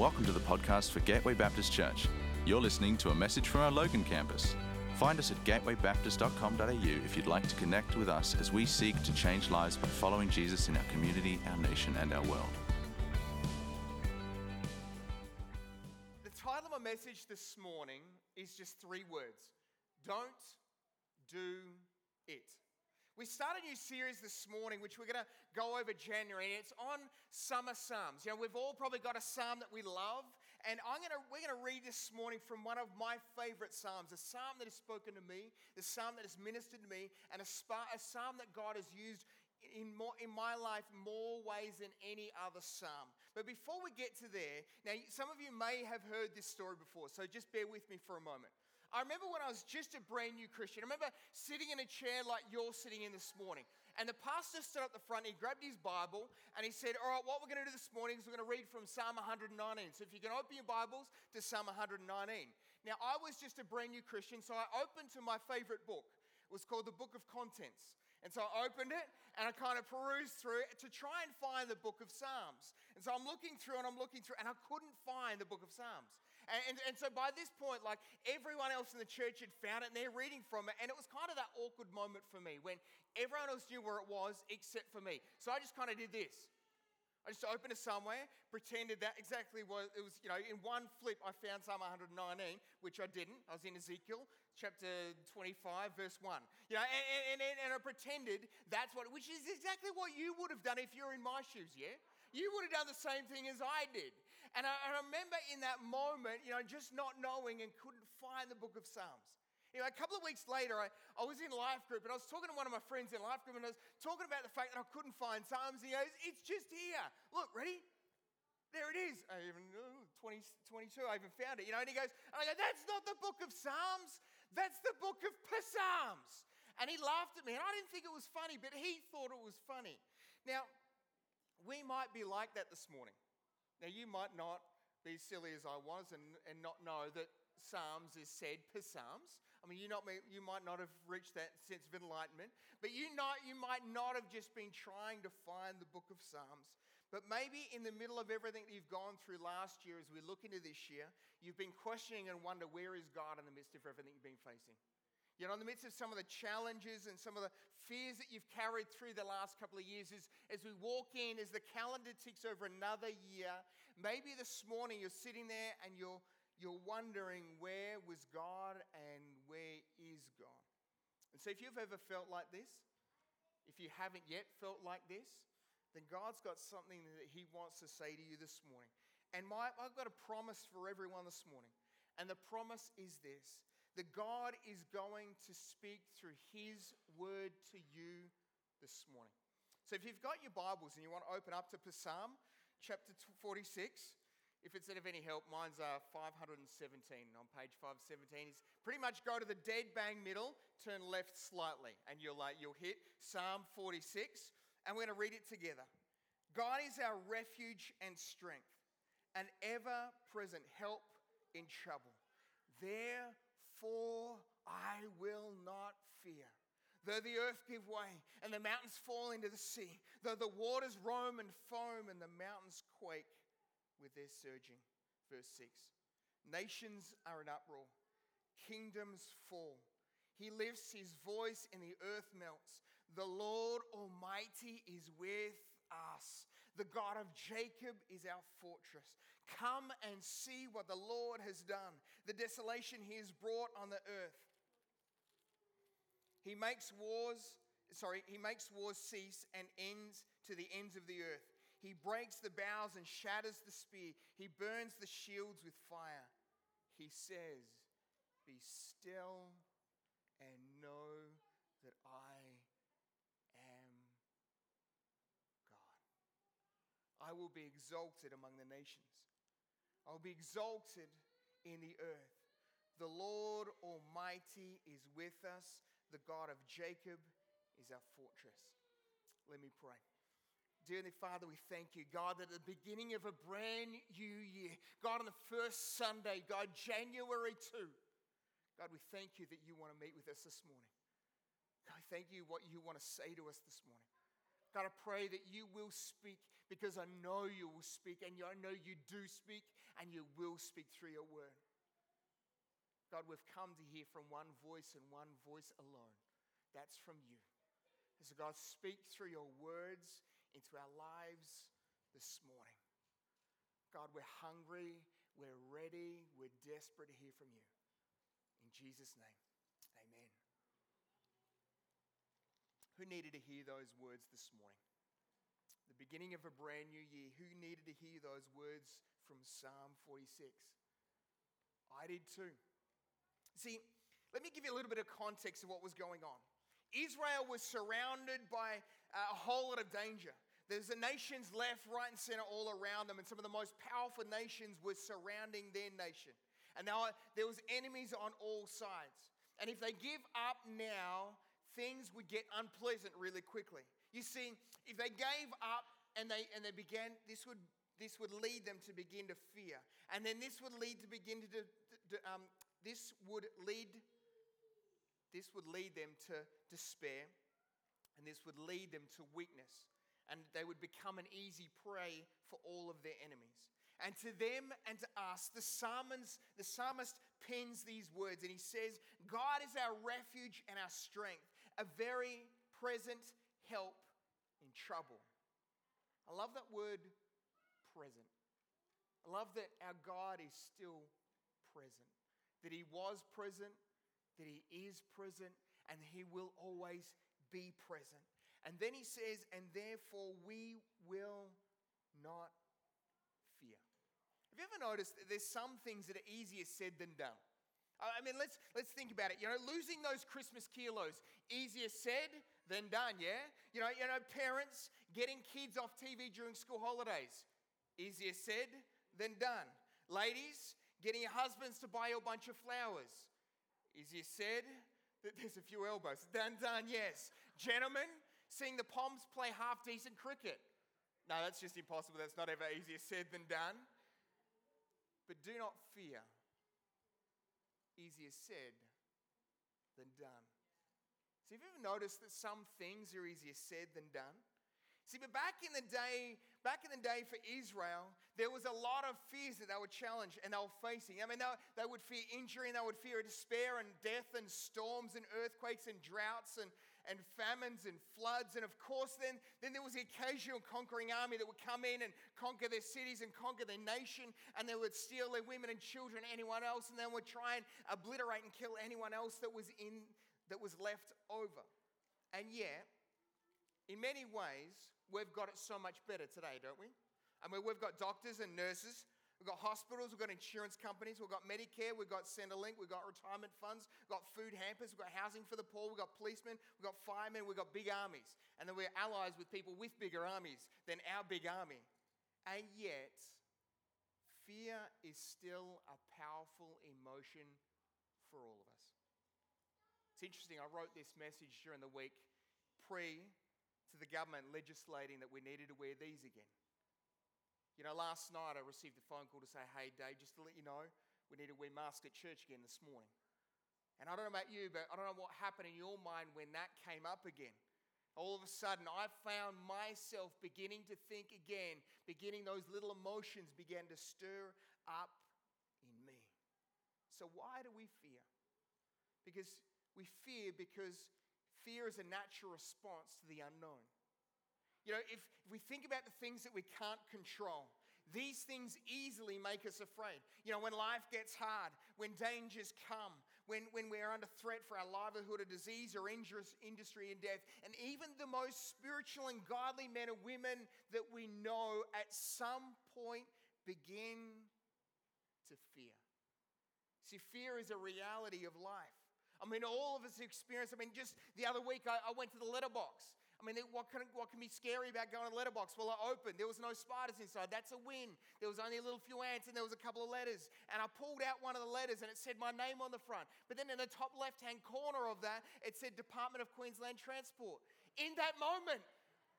Welcome to the podcast for Gateway Baptist Church. You're listening to a message from our Logan campus. Find us at gatewaybaptist.com.au if you'd like to connect with us as we seek to change lives by following Jesus in our community, our nation, and our world. The title of my message this morning is just three words Don't do it. We start a new series this morning, which we're going to go over January, and it's on summer psalms. You know, we've all probably got a psalm that we love, and I'm going to we're going to read this morning from one of my favorite psalms, a psalm that has spoken to me, the psalm that has ministered to me, and a, spa, a psalm that God has used in, more, in my life more ways than any other psalm. But before we get to there, now some of you may have heard this story before, so just bear with me for a moment. I remember when I was just a brand new Christian. I remember sitting in a chair like you're sitting in this morning. And the pastor stood up the front, he grabbed his Bible, and he said, All right, what we're going to do this morning is we're going to read from Psalm 119. So if you can open your Bibles to Psalm 119. Now, I was just a brand new Christian, so I opened to my favorite book. It was called the Book of Contents. And so I opened it and I kind of perused through it to try and find the book of Psalms. And so I'm looking through and I'm looking through and I couldn't find the book of Psalms. And, and, and, so by this point, like everyone else in the church had found it and they're reading from it. And it was kind of that awkward moment for me when everyone else knew where it was except for me. So I just kind of did this. I just opened it somewhere, pretended that exactly was it was, you know, in one flip I found Psalm 119, which I didn't. I was in Ezekiel chapter 25, verse 1. You know, and, and, and I pretended that's what, which is exactly what you would have done if you're in my shoes, yeah? You would have done the same thing as I did. And I, I remember in that moment, you know, just not knowing and couldn't find the book of Psalms. You know, a couple of weeks later, I, I was in life group and I was talking to one of my friends in life group and I was talking about the fact that I couldn't find Psalms. And he goes, It's just here. Look, ready? There it is. I even, 20, 22, I even found it. You know, and he goes, and I go, That's not the book of Psalms. That's the book of Psalms. And he laughed at me. And I didn't think it was funny, but he thought it was funny. Now, we might be like that this morning. Now, you might not be silly as I was and, and not know that Psalms is said per Psalms. I mean, you, not, you might not have reached that sense of enlightenment, but you, not, you might not have just been trying to find the book of Psalms. But maybe in the middle of everything that you've gone through last year, as we look into this year, you've been questioning and wonder where is God in the midst of everything you've been facing. You know, in the midst of some of the challenges and some of the fears that you've carried through the last couple of years, as, as we walk in, as the calendar ticks over another year, maybe this morning you're sitting there and you're you're wondering where was God and where is God. And so, if you've ever felt like this, if you haven't yet felt like this, then God's got something that He wants to say to you this morning. And my, I've got a promise for everyone this morning. And the promise is this that God is going to speak through His word to you this morning. So, if you've got your Bibles and you want to open up to Psalm chapter 46, if it's of any help, mine's uh, 517 on page 517. Is pretty much go to the dead bang middle, turn left slightly, and you'll, uh, you'll hit Psalm 46. And we're going to read it together. God is our refuge and strength, an ever present help in trouble. Therefore, I will not fear. Though the earth give way and the mountains fall into the sea, though the waters roam and foam and the mountains quake with their surging. Verse 6 Nations are in uproar, kingdoms fall. He lifts his voice and the earth melts. The Lord Almighty is with us. The God of Jacob is our fortress. Come and see what the Lord has done, the desolation he has brought on the earth. He makes wars, sorry, he makes wars cease and ends to the ends of the earth. He breaks the bows and shatters the spear. He burns the shields with fire. He says, Be still and know that I am God. I will be exalted among the nations, I will be exalted in the earth. The Lord Almighty is with us, the God of Jacob is our fortress. Let me pray. Dearly Father, we thank you, God, that at the beginning of a brand new year, God, on the first Sunday, God, January 2, God, we thank you that you want to meet with us this morning. God, thank you what you want to say to us this morning. God, I pray that you will speak because I know you will speak, and I know you do speak, and you will speak through your word. God, we've come to hear from one voice and one voice alone. That's from you. So, God, speak through your words into our lives this morning. God, we're hungry, we're ready, we're desperate to hear from you. In Jesus' name, amen. Who needed to hear those words this morning? Beginning of a brand new year. Who needed to hear those words from Psalm 46? I did too. See, let me give you a little bit of context of what was going on. Israel was surrounded by a whole lot of danger. There's the nations left, right, and center all around them, and some of the most powerful nations were surrounding their nation. And now there was enemies on all sides. And if they give up now, things would get unpleasant really quickly. You see, if they gave up and they, and they began, this would, this would lead them to begin to fear. And then this would lead to begin to, to, to um, this would lead, this would lead them to despair. And this would lead them to weakness. And they would become an easy prey for all of their enemies. And to them and to us, the psalmist, the psalmist pens these words and he says, God is our refuge and our strength, a very present help in trouble. I love that word present. I love that our God is still present, that He was present, that He is present, and He will always be present. And then He says, and therefore we will not fear. Have you ever noticed that there's some things that are easier said than done? I mean, let's, let's think about it. You know, losing those Christmas kilos, easier said than done, yeah? You know, you know, parents getting kids off TV during school holidays, easier said than done. Ladies, getting your husbands to buy you a bunch of flowers, easier said, that there's a few elbows. Done, done, yes. Gentlemen, seeing the Poms play half decent cricket. No, that's just impossible. That's not ever easier said than done. But do not fear easier said than done. See, have you ever noticed that some things are easier said than done? See, but back in the day, back in the day for Israel, there was a lot of fears that they were challenged and they were facing. I mean, they, they would fear injury and they would fear despair and death and storms and earthquakes and droughts and, and famines and floods. And of course, then, then there was the occasional conquering army that would come in and conquer their cities and conquer their nation. And they would steal their women and children, anyone else, and then would try and obliterate and kill anyone else that was, in, that was left over. And yet, in many ways, we've got it so much better today, don't we? I mean, we've got doctors and nurses We've got hospitals, we've got insurance companies, we've got Medicare, we've got Centrelink, we've got retirement funds, we've got food hampers, we've got housing for the poor, we've got policemen, we've got firemen, we've got big armies. And then we're allies with people with bigger armies than our big army. And yet, fear is still a powerful emotion for all of us. It's interesting, I wrote this message during the week pre to the government legislating that we needed to wear these again. You know, last night I received a phone call to say, hey, Dave, just to let you know, we need to wear masks at church again this morning. And I don't know about you, but I don't know what happened in your mind when that came up again. All of a sudden, I found myself beginning to think again, beginning those little emotions began to stir up in me. So, why do we fear? Because we fear because fear is a natural response to the unknown. You know, if, if we think about the things that we can't control, these things easily make us afraid. You know, when life gets hard, when dangers come, when, when we're under threat for our livelihood or disease or industry and death, and even the most spiritual and godly men and women that we know at some point begin to fear. See, fear is a reality of life. I mean, all of us experience. I mean, just the other week, I, I went to the letterbox I mean, what can, what can be scary about going to the letterbox? Well, I opened. There was no spiders inside. That's a win. There was only a little few ants and there was a couple of letters. And I pulled out one of the letters and it said my name on the front. But then in the top left-hand corner of that, it said Department of Queensland Transport. In that moment,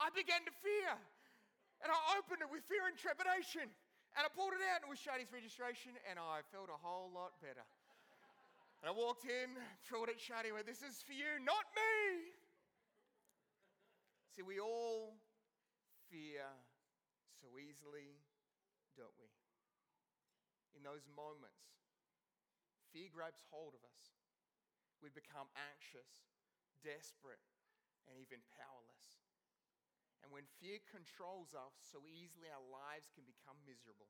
I began to fear. And I opened it with fear and trepidation. And I pulled it out and it was Shadi's registration and I felt a whole lot better. And I walked in, threw it at Shadi, went, This is for you, not me. See, we all fear so easily, don't we? In those moments, fear grabs hold of us. We become anxious, desperate, and even powerless. And when fear controls us, so easily our lives can become miserable.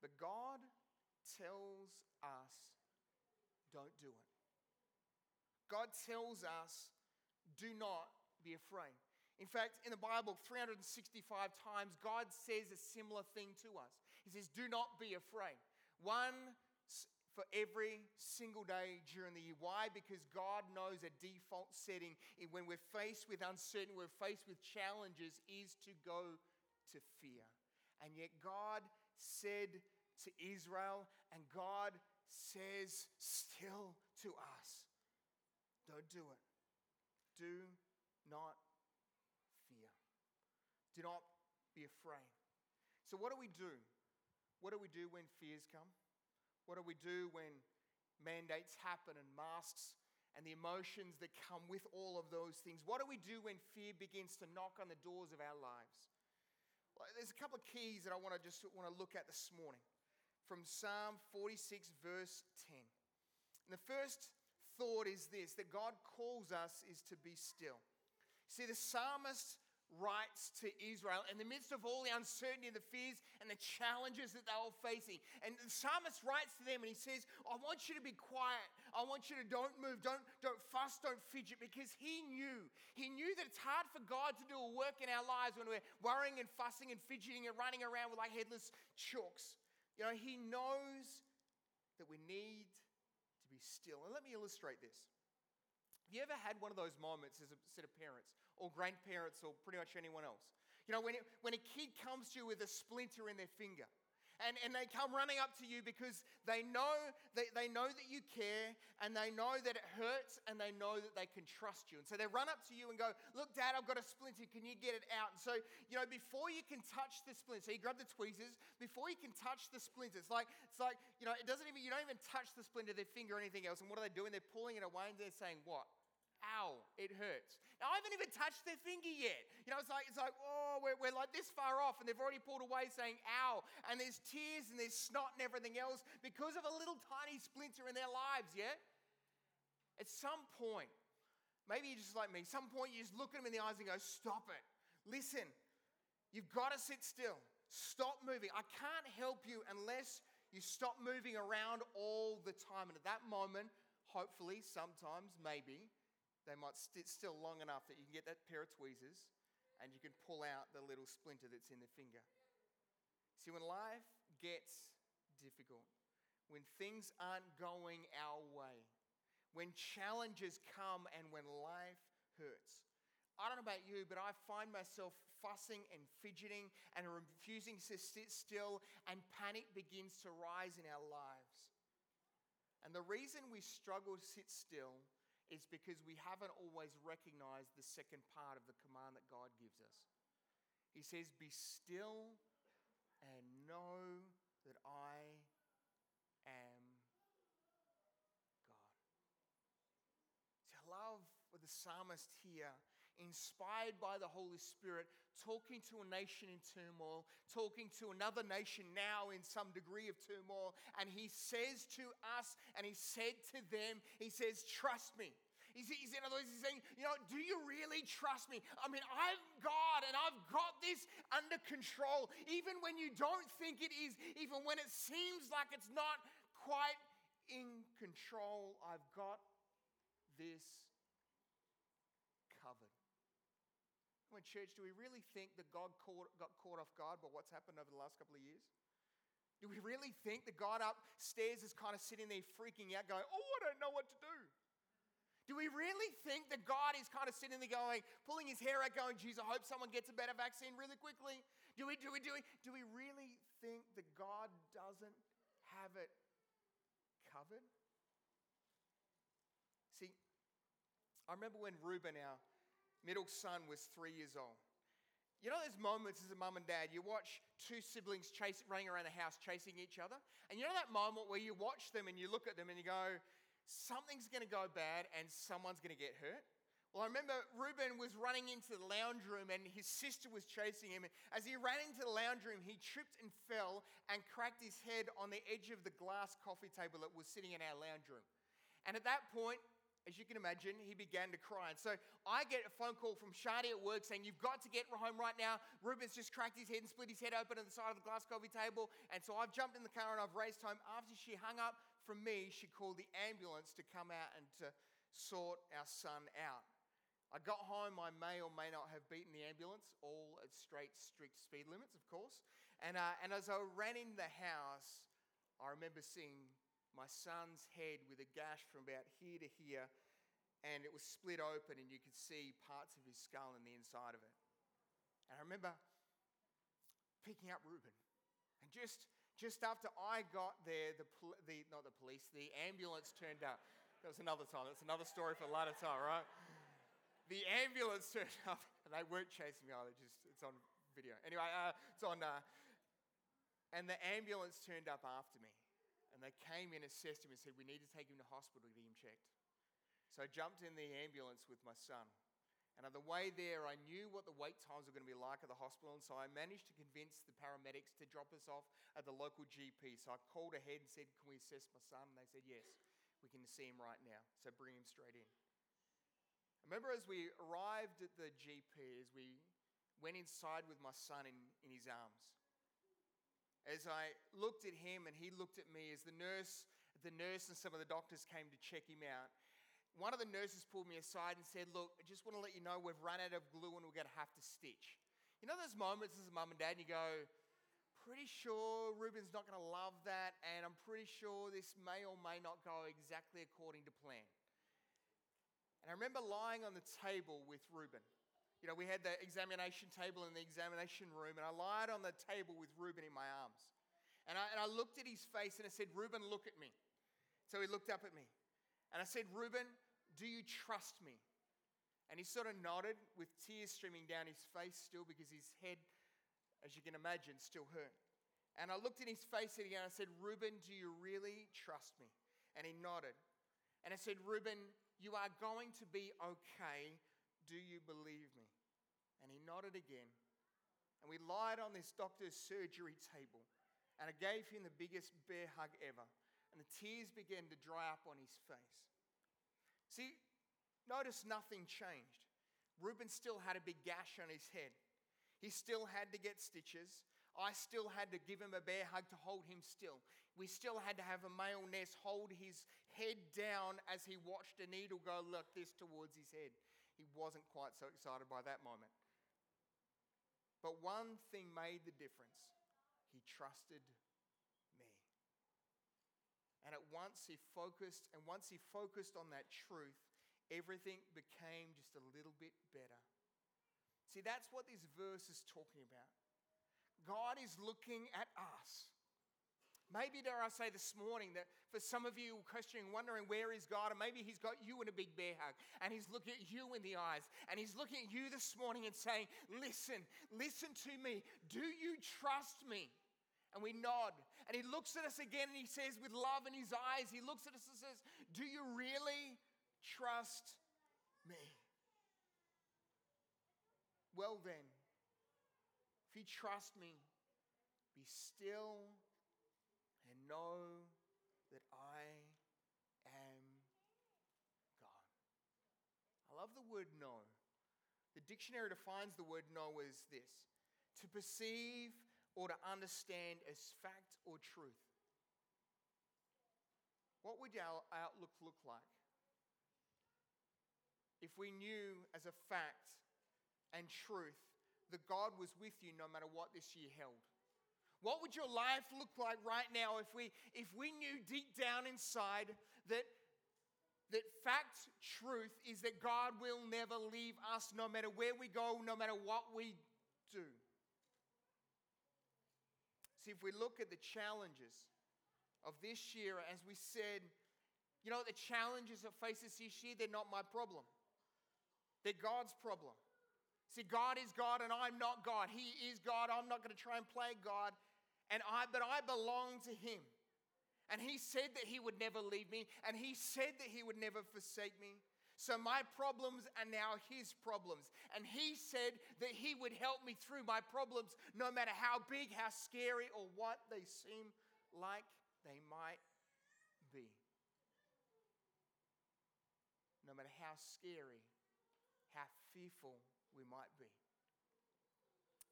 But God tells us, don't do it. God tells us, do not be afraid. In fact, in the Bible, 365 times, God says a similar thing to us. He says, Do not be afraid. One for every single day during the year. Why? Because God knows a default setting when we're faced with uncertainty, we're faced with challenges, is to go to fear. And yet, God said to Israel, and God says still to us, Don't do it. Do not fear. Do not be afraid. So, what do we do? What do we do when fears come? What do we do when mandates happen and masks and the emotions that come with all of those things? What do we do when fear begins to knock on the doors of our lives? Well, there's a couple of keys that I want to just want to look at this morning from Psalm 46, verse 10. And the first thought is this that God calls us is to be still. See, the psalmist writes to Israel in the midst of all the uncertainty and the fears and the challenges that they were facing. And the psalmist writes to them and he says, I want you to be quiet. I want you to don't move, don't, don't fuss, don't fidget, because he knew. He knew that it's hard for God to do a work in our lives when we're worrying and fussing and fidgeting and running around with like headless chooks. You know, he knows that we need to be still. And let me illustrate this. Have you ever had one of those moments as a set of parents or grandparents or pretty much anyone else? You know, when, it, when a kid comes to you with a splinter in their finger and, and they come running up to you because they know, they, they know that you care and they know that it hurts and they know that they can trust you. And so they run up to you and go, Look, Dad, I've got a splinter. Can you get it out? And so, you know, before you can touch the splinter, so you grab the tweezers, before you can touch the splinter, it's like, it's like, you know, it doesn't even, you don't even touch the splinter, their finger or anything else. And what are they doing? They're pulling it away and they're saying, What? Ow, it hurts. Now, I haven't even touched their finger yet. You know, it's like, it's like oh, we're, we're like this far off, and they've already pulled away saying, ow. And there's tears and there's snot and everything else because of a little tiny splinter in their lives, yeah? At some point, maybe you're just like me, some point you just look at them in the eyes and go, stop it. Listen, you've got to sit still. Stop moving. I can't help you unless you stop moving around all the time. And at that moment, hopefully, sometimes, maybe, they might sit still long enough that you can get that pair of tweezers and you can pull out the little splinter that's in the finger. See, when life gets difficult, when things aren't going our way, when challenges come and when life hurts, I don't know about you, but I find myself fussing and fidgeting and refusing to sit still, and panic begins to rise in our lives. And the reason we struggle to sit still is because we haven't always recognized the second part of the command that God gives us. He says, Be still and know that I am God. I love what the psalmist here, inspired by the Holy Spirit, talking to a nation in turmoil, talking to another nation now in some degree of turmoil. And he says to us, and he said to them, He says, Trust me. He's, he's, in other words, he's saying, you know, do you really trust me? I mean, I'm God and I've got this under control. Even when you don't think it is, even when it seems like it's not quite in control, I've got this covered. Church, do we really think that God caught, got caught off guard by what's happened over the last couple of years? Do we really think that God upstairs is kind of sitting there freaking out, going, Oh, I don't know what to do? Do we really think that God is kind of sitting there going, pulling his hair out, going, geez, I hope someone gets a better vaccine really quickly? Do we, do we, do we, do we really think that God doesn't have it covered? See, I remember when Reuben, our middle son, was three years old. You know those moments as a mum and dad, you watch two siblings chase, running around the house chasing each other? And you know that moment where you watch them and you look at them and you go, something's going to go bad and someone's going to get hurt? Well, I remember Reuben was running into the lounge room and his sister was chasing him. And as he ran into the lounge room, he tripped and fell and cracked his head on the edge of the glass coffee table that was sitting in our lounge room. And at that point, as you can imagine, he began to cry. And so I get a phone call from Shadi at work saying, You've got to get home right now. Reuben's just cracked his head and split his head open on the side of the glass coffee table. And so I've jumped in the car and I've raced home. After she hung up from me, she called the ambulance to come out and to sort our son out. I got home, I may or may not have beaten the ambulance, all at straight, strict speed limits, of course. And, uh, and as I ran in the house, I remember seeing my son's head with a gash from about here to here, and it was split open, and you could see parts of his skull and the inside of it. And I remember picking up Reuben. And just, just after I got there, the, the, not the police, the ambulance turned up. That was another time. That's another story for a lot of time, right? the ambulance turned up, and they weren't chasing me. Oh, just it's on video. Anyway, uh, it's on. Uh, and the ambulance turned up after me, and they came in, assessed him, and said, "We need to take him to hospital to get him checked." So I jumped in the ambulance with my son. And on the way there, I knew what the wait times were going to be like at the hospital, and so I managed to convince the paramedics to drop us off at the local GP. So I called ahead and said, Can we assess my son? And they said, Yes, we can see him right now. So bring him straight in. I remember as we arrived at the GP, as we went inside with my son in, in his arms, as I looked at him and he looked at me, as the nurse, the nurse and some of the doctors came to check him out, one of the nurses pulled me aside and said, Look, I just want to let you know we've run out of glue and we're going to have to stitch. You know those moments as a mum and dad, and you go, Pretty sure Reuben's not going to love that, and I'm pretty sure this may or may not go exactly according to plan. And I remember lying on the table with Reuben. You know, we had the examination table in the examination room, and I lied on the table with Reuben in my arms. And I, and I looked at his face and I said, Reuben, look at me. So he looked up at me. And I said, Reuben, do you trust me? And he sort of nodded with tears streaming down his face still because his head, as you can imagine, still hurt. And I looked in his face again and I said, Reuben, do you really trust me? And he nodded. And I said, Reuben, you are going to be okay. Do you believe me? And he nodded again. And we lied on this doctor's surgery table. And I gave him the biggest bear hug ever. And the tears began to dry up on his face. See, notice nothing changed. Reuben still had a big gash on his head. He still had to get stitches. I still had to give him a bear hug to hold him still. We still had to have a male nurse hold his head down as he watched a needle go like this towards his head. He wasn't quite so excited by that moment. But one thing made the difference he trusted me. And at once he focused, and once he focused on that truth, everything became just a little bit better. See, that's what this verse is talking about. God is looking at us. Maybe dare I say this morning that for some of you questioning, wondering where is God, and maybe He's got you in a big bear hug, and He's looking at you in the eyes, and He's looking at you this morning and saying, Listen, listen to me. Do you trust me? And we nod. And He looks at us again and He says, with love in His eyes, He looks at us and says, Do you really trust me? Well, then, if you trust me, be still and know that I am God. I love the word know. The dictionary defines the word know as this to perceive or to understand as fact or truth. What would our outlook look like if we knew as a fact and truth that God was with you no matter what this year held? What would your life look like right now if we, if we knew deep down inside that, that fact, truth is that God will never leave us no matter where we go, no matter what we do? See, if we look at the challenges of this year, as we said, you know, the challenges that face us this year, they're not my problem. They're God's problem. See, God is God and I'm not God. He is God. I'm not going to try and play God and I, but I belong to him. And he said that he would never leave me, and he said that he would never forsake me. So my problems are now his problems. And he said that he would help me through my problems, no matter how big, how scary, or what they seem like they might be. No matter how scary, how fearful we might be.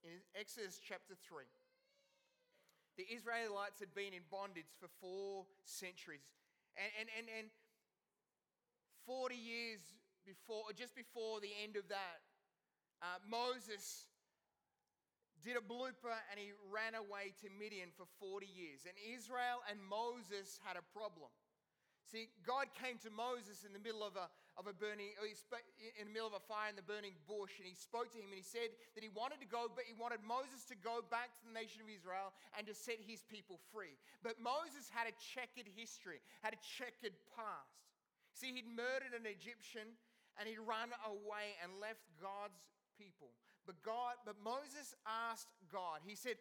In Exodus chapter 3, the Israelites had been in bondage for four centuries. And, and, and, and 40 years before, or just before the end of that, uh, Moses did a blooper and he ran away to Midian for 40 years. And Israel and Moses had a problem. See, God came to Moses in the middle of a, of a burning, in the middle of a fire in the burning bush, and he spoke to him and he said that he wanted to go, but he wanted Moses to go back to the nation of Israel and to set his people free. But Moses had a checkered history, had a checkered past. See, he'd murdered an Egyptian and he'd run away and left God's people. But God, but Moses asked God, he said,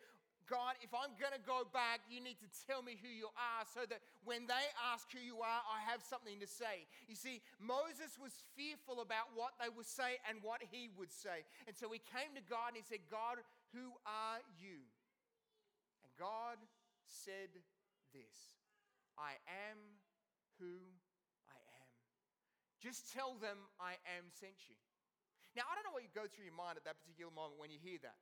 God, if I'm going to go back, you need to tell me who you are so that when they ask who you are, I have something to say. You see, Moses was fearful about what they would say and what he would say. And so he came to God and he said, God, who are you? And God said this I am who I am. just tell them, I am sent you. Now, I don't know what you go through your mind at that particular moment when you hear that.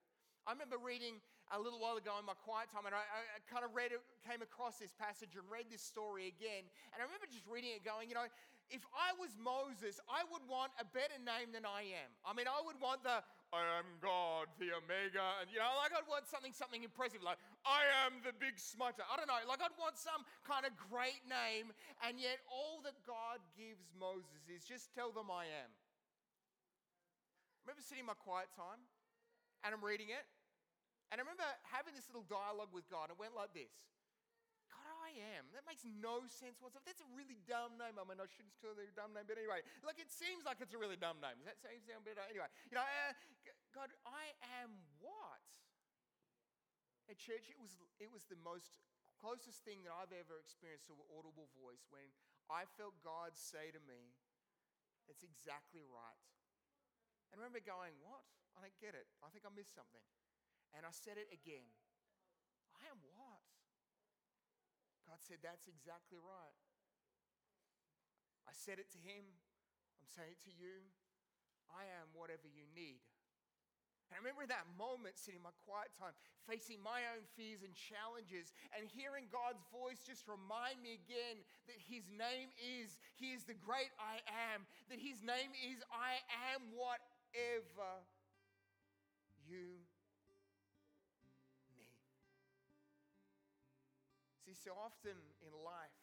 I remember reading a little while ago in my quiet time, and I, I, kind of read it, came across this passage and read this story again. And I remember just reading it, going, you know, if I was Moses, I would want a better name than I am. I mean, I would want the I am God, the Omega, and you know, like I'd want something, something impressive, like I am the big smiter. I don't know, like I'd want some kind of great name, and yet all that God gives Moses is just tell them I am. I remember sitting in my quiet time, and I'm reading it, and I remember having this little dialogue with God. And it went like this God, I am. That makes no sense whatsoever. That's a really dumb name. I mean, I shouldn't call it a dumb name, but anyway, like it seems like it's a really dumb name. Does that sound better? Anyway, you know, uh, God, I am what? At church, it was, it was the most closest thing that I've ever experienced to an audible voice when I felt God say to me, It's exactly right. And I remember going, What? I don't get it. I think I missed something. And I said it again. I am what? God said, That's exactly right. I said it to him. I'm saying it to you. I am whatever you need. And I remember that moment sitting in my quiet time, facing my own fears and challenges, and hearing God's voice just remind me again that His name is, He is the great I am, that His name is, I am whatever you so often in life,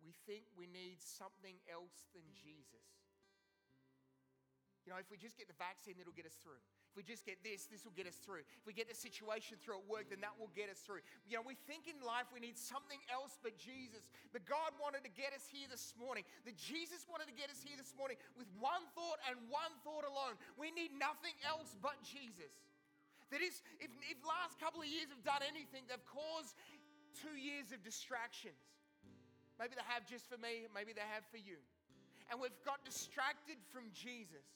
we think we need something else than Jesus. You know, if we just get the vaccine, it'll get us through. If we just get this, this will get us through. If we get the situation through at work, then that will get us through. You know, we think in life we need something else but Jesus. But God wanted to get us here this morning. That Jesus wanted to get us here this morning with one thought and one thought alone. We need nothing else but Jesus. That is, if, if last couple of years have done anything, they've caused two years of distractions. Maybe they have just for me, maybe they have for you. And we've got distracted from Jesus.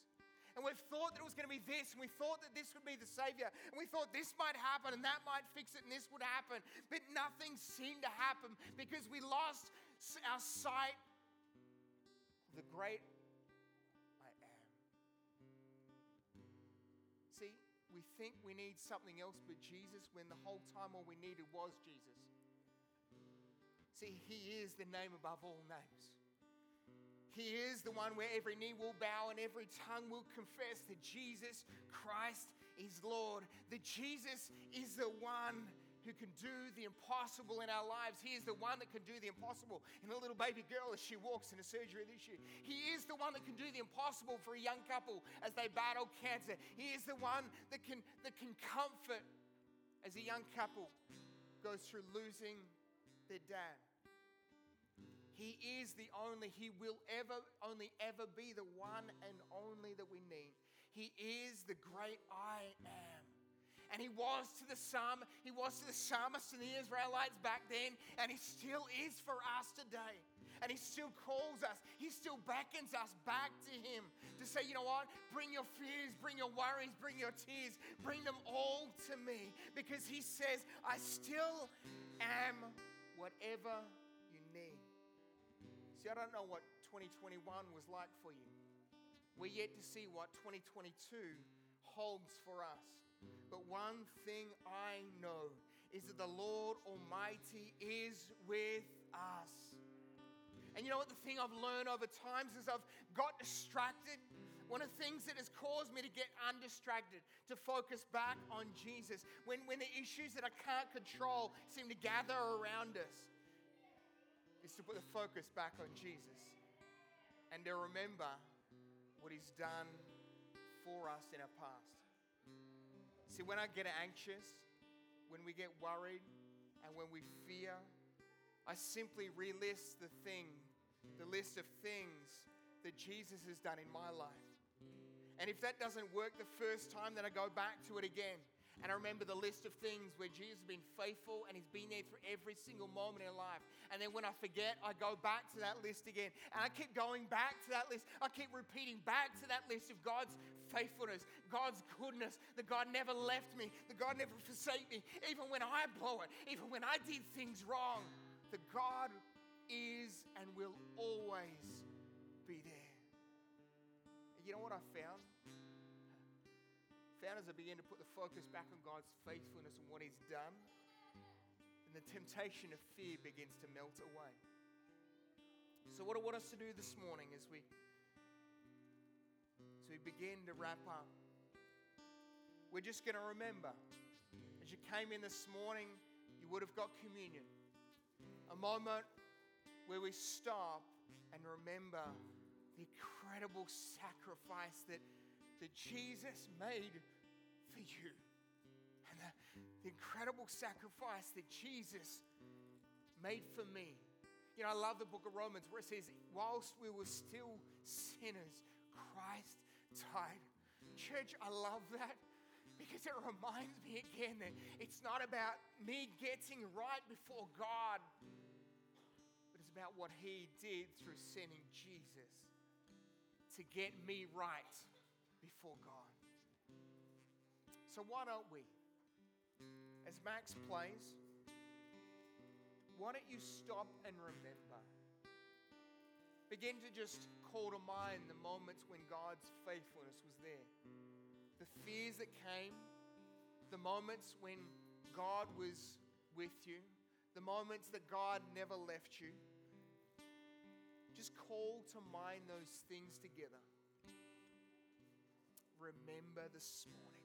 And we've thought that it was going to be this, and we thought that this would be the Savior, and we thought this might happen, and that might fix it, and this would happen. But nothing seemed to happen because we lost our sight of the great I am. See, we think we need something else but Jesus when the whole time all we needed was Jesus. See, He is the name above all names. He is the one where every knee will bow and every tongue will confess that Jesus Christ is Lord, that Jesus is the one who can do the impossible in our lives. He is the one that can do the impossible in a little baby girl as she walks in a surgery this year. He is the one that can do the impossible for a young couple as they battle cancer. He is the one that can, that can comfort as a young couple goes through losing their dad. He is the only, He will ever, only ever be the one and only that we need. He is the great I am. And he was to the psalm, he was to the psalmist and the Israelites back then, and he still is for us today. And he still calls us, he still beckons us back to him to say, you know what? Bring your fears, bring your worries, bring your tears, bring them all to me. Because he says, I still am whatever. See, I don't know what 2021 was like for you. We're yet to see what 2022 holds for us. But one thing I know is that the Lord Almighty is with us. And you know what? The thing I've learned over times is I've got distracted. One of the things that has caused me to get undistracted, to focus back on Jesus, when, when the issues that I can't control seem to gather around us, to put the focus back on Jesus and to remember what He's done for us in our past. See, when I get anxious, when we get worried, and when we fear, I simply relist the thing, the list of things that Jesus has done in my life. And if that doesn't work the first time, then I go back to it again. And I remember the list of things where Jesus has been faithful and he's been there through every single moment in life. And then when I forget, I go back to that list again. And I keep going back to that list. I keep repeating back to that list of God's faithfulness, God's goodness, that God never left me, that God never forsake me, even when I blow it, even when I did things wrong that God is and will always be there. And you know what I found? As I begin to put the focus back on God's faithfulness and what He's done, and the temptation of fear begins to melt away. So, what I want us to do this morning is we as we begin to wrap up, we're just going to remember. As you came in this morning, you would have got communion a moment where we stop and remember the incredible sacrifice that, that Jesus made for you. And the, the incredible sacrifice that Jesus made for me. You know, I love the book of Romans where it says, whilst we were still sinners, Christ died. Church, I love that because it reminds me again that it's not about me getting right before God, but it's about what He did through sending Jesus to get me right before God. So, why don't we, as Max plays, why don't you stop and remember? Begin to just call to mind the moments when God's faithfulness was there the fears that came, the moments when God was with you, the moments that God never left you. Just call to mind those things together. Remember this morning.